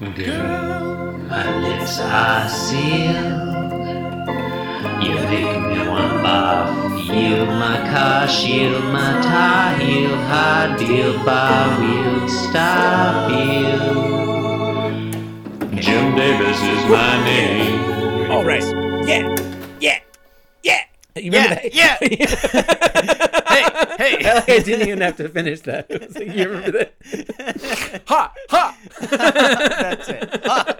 Girl, my lips are sealed. You make me want barf. Yield my car, shield my tie, heel, hard deal, bar wheel, stop you. Jim Davis is my name. All right. Yeah. Yeah. Yeah. You remember Yeah, that? hey, hey. I didn't even have to finish that. Like, you remember that? ha ha. That's it. Ha!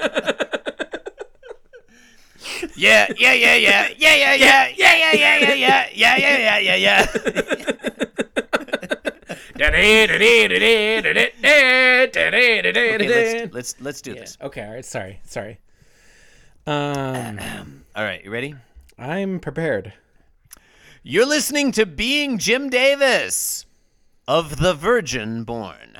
yeah, yeah, yeah, yeah, yeah, yeah, yeah, yeah, yeah, yeah, yeah, yeah, yeah, yeah, yeah, yeah. Okay, let's let's let's do Yeah. this. Okay. All right. Sorry. Sorry. Um, All right, you ready? I'm prepared. You're listening to Being Jim Davis of the Virgin Born.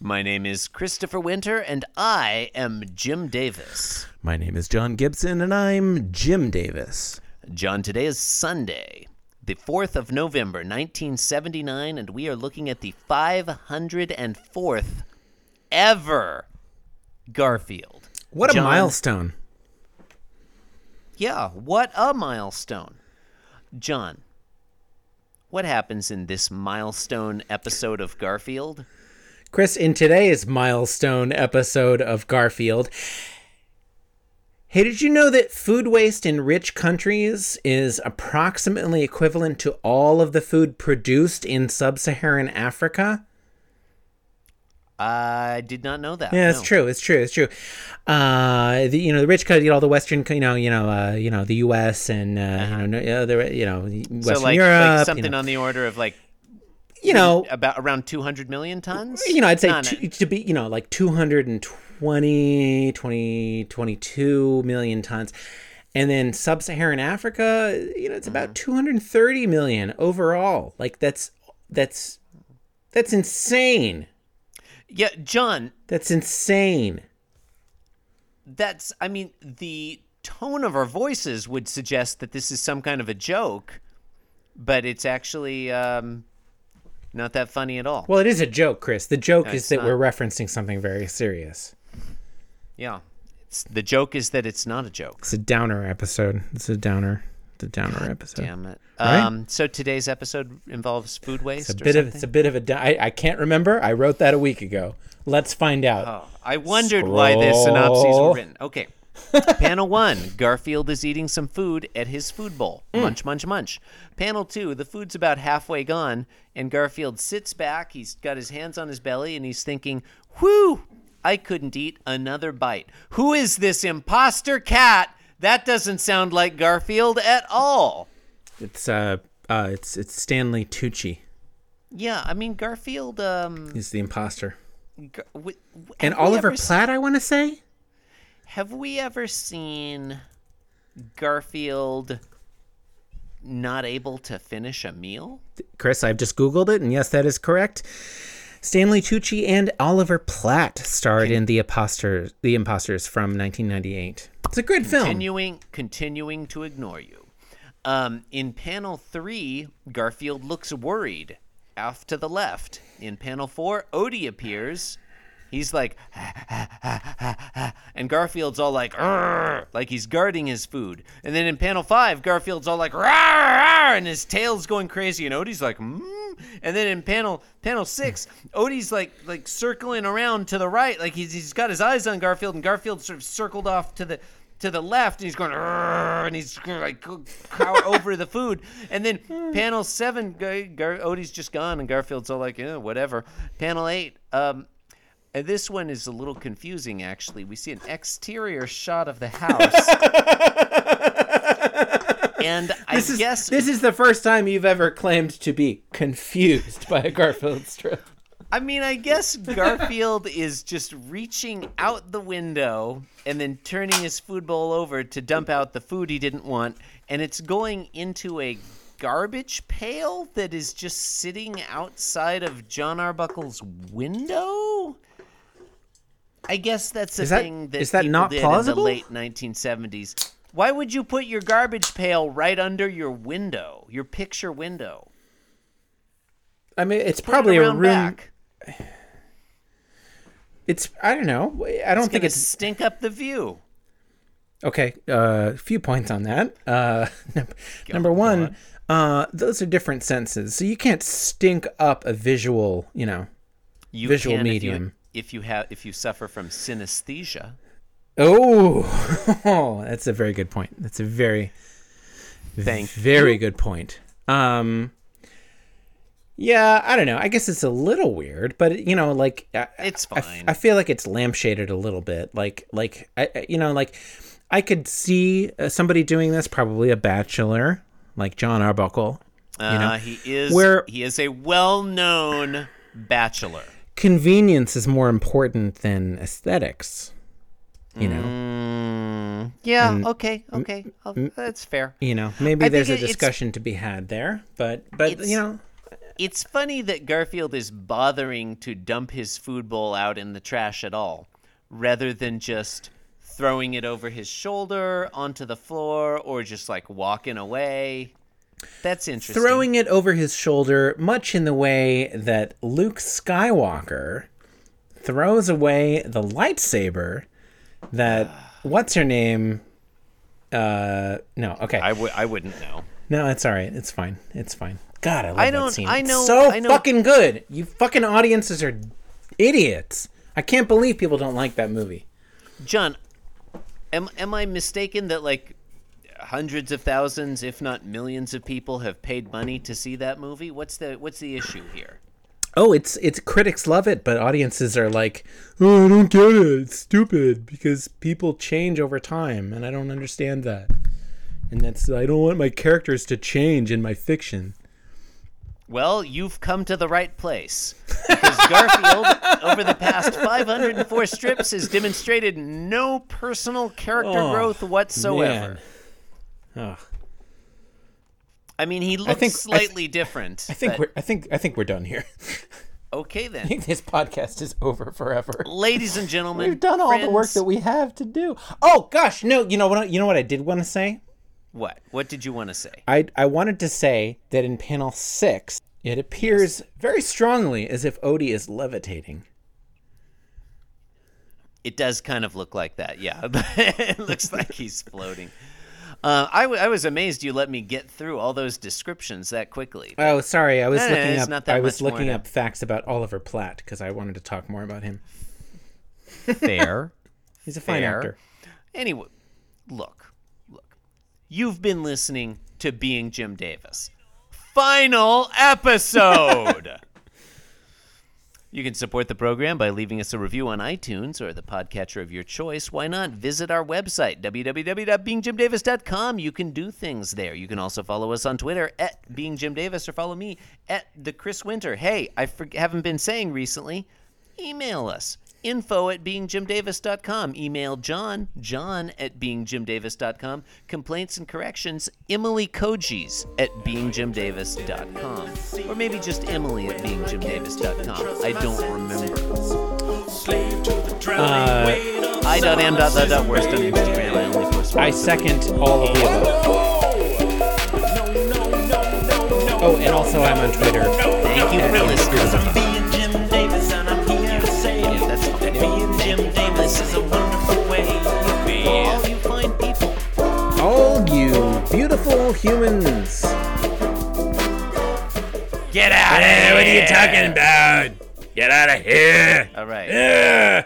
My name is Christopher Winter, and I am Jim Davis. My name is John Gibson, and I'm Jim Davis. John, today is Sunday, the 4th of November, 1979, and we are looking at the 504th ever Garfield. What a John- milestone! Yeah, what a milestone. John, what happens in this milestone episode of Garfield? Chris, in today's milestone episode of Garfield, hey, did you know that food waste in rich countries is approximately equivalent to all of the food produced in sub Saharan Africa? I did not know that. Yeah, it's no. true. It's true. It's true. Uh, the you know the rich you know, all the Western, you know, you know, uh, you know, the U.S. and uh, you know, no- the you know, Western So like, Europe, like you something know, on the order of like you know, about around 200 million tons? you know, I'd say no. to, to be, you know, like 220, 20, 22 million tons. And then sub-Saharan Africa, you know, it's Mm-hmm. about 230 million overall. Like that's that's that's insane. Yeah, John, That's insane. that's I mean the tone of our voices would suggest that this is some kind of a joke, but it's actually um, not that funny at all. Well, it is a joke, Chris. The joke No, is that not. we're referencing something very serious. yeah, it's, the joke is that it's not a joke. It's a downer episode. It's a downer. A downer episode. Damn it. Right? Um, so today's episode involves food waste. It's a bit of it's a bit of a. I, I can't remember. I wrote that a week ago. Let's find out. Oh, I wondered why the synopses Scroll. were written. Okay. Panel one Garfield is eating some food at his food bowl. Mm. Munch, munch, munch. Panel two the food's about halfway gone, and Garfield sits back. He's got his hands on his belly, and he's thinking, Whew, I couldn't eat another bite. Who is this imposter cat? That doesn't sound like Garfield at all. It's uh, uh it's it's Stanley Tucci. Yeah, I mean, Garfield. Um, He's the imposter. Gar- w- w- And Oliver Platt, I want to say. Have we ever seen Garfield not able to finish a meal? Chris, I've just googled it, and yes, that is correct. Stanley Tucci and Oliver Platt starred in the Imposters, the Imposters from 1998. It's a good film. Continuing, continuing to ignore you. Um, in panel three, Garfield looks worried. Off to the left. In panel four, Odie appears. He's like, and Garfield's all like, like he's guarding his food. And then in panel five, Garfield's all like, and his tail's going crazy, and Odie's like, mm. and then in panel panel six, Odie's like like circling around to the right, like he's he's got his eyes on Garfield, and Garfield sort of circled off to the to the left, and he's going, and he's like cower over the food. And then panel seven, Gar- Gar- Odie's just gone, and Garfield's all like, yeah, whatever. Panel eight, um, and this one is a little confusing, actually. We see an exterior shot of the house. and I This is, guess this is the first time you've ever claimed to be confused by a Garfield strip. I mean, I guess Garfield is just reaching out the window and then turning his food bowl over to dump out the food he didn't want, and it's going into a garbage pail that is just sitting outside of John Arbuckle's window. I guess that's a that- thing that is that not plausible? in the late 1970s. Why would you put your garbage pail right under your window, your picture window? I mean, it's Put it probably a room. back. It's I don't know. I don't It's think it's stink up the view. Okay, a uh, few points on that. Uh, number one, uh, those are different senses, so you can't stink up a visual, you know. You Visual can if you- medium. If you, have, if you suffer from synesthesia, Oh, that's a very good point. That's a very, Thank very good point. Um, yeah, I don't know. I guess it's a little weird, but you know, like I- It's I, fine. I feel like it's lampshaded a little bit. Like, like I, you know, like I could see uh, somebody doing this, probably a bachelor, like John Arbuckle. uh, know, he is where- he is a well-known bachelor. Convenience is more important than aesthetics. You know, Mm, yeah. okay. Okay. Oh, that's fair. you know, maybe I there's a discussion to be had there, but but you know, It's funny that Garfield is bothering to dump his food bowl out in the trash at all, rather than just throwing it over his shoulder onto the floor or just like walking away. That's interesting. throwing it over his shoulder, much in the way that Luke Skywalker throws away the lightsaber that what's her name? Uh, no, okay, I would. I wouldn't know. No, it's all right. It's fine. It's fine. God, I love I that scene. I It's know- so I know- fucking good. You fucking audiences are idiots. I can't believe people don't like that movie. John, am am I mistaken that like hundreds of thousands, if not millions, of people have paid money to see that movie? What's the what's the issue here? Oh, it's it's critics love it, but audiences are like, "Oh, I don't get it. It's stupid because people change over time, and I don't understand that." And that's I don't want my characters to change in my fiction. Well, you've come to the right place. Because Garfield, over the past 504 strips, has demonstrated no personal character Oh, growth whatsoever. Man. Ugh. I mean, he looks think- I th- slightly different. I think but- we're I think I think we're done here. okay then. I think this podcast is over forever. Ladies and gentlemen, We've done all the work that we have to do. Oh gosh, no, you know what? You know what I did want to say. What? What did you want to say? I I wanted to say that in panel six, it appears very strongly as if Odie is levitating. It does kind of look like that, yeah. it looks like he's floating. Uh, I, w- I was amazed you let me get through all those descriptions that quickly. Oh, sorry. I was No, no, looking it's up. not that I was much more looking to- up facts about Oliver Platt because I wanted to talk more about him. Fair. He's a fine Fair. actor. Anyway, look, look. You've been listening to Being Jim Davis. Final episode. you can support the program by leaving us a review on iTunes or the podcatcher of your choice. Why not visit our website, www.beingjimdavis.com? You can do things there. You can also follow us on Twitter at Being Jim Davis or follow me at the Chris Winter. Hey, I for- haven't been saying recently, email us info at beingjimdavis.com email john john at beingjimdavis.com complaints and corrections emily kojis at beingjimdavis.com or maybe just emily at beingjimdavis.com i don't remember. Uh, i.m.the.worst on instagram. I only post I second all of the above. Oh, and also I'm on Twitter. thank you for listening humans. get out of here What are you talking about? Get out of here. all right Yeah.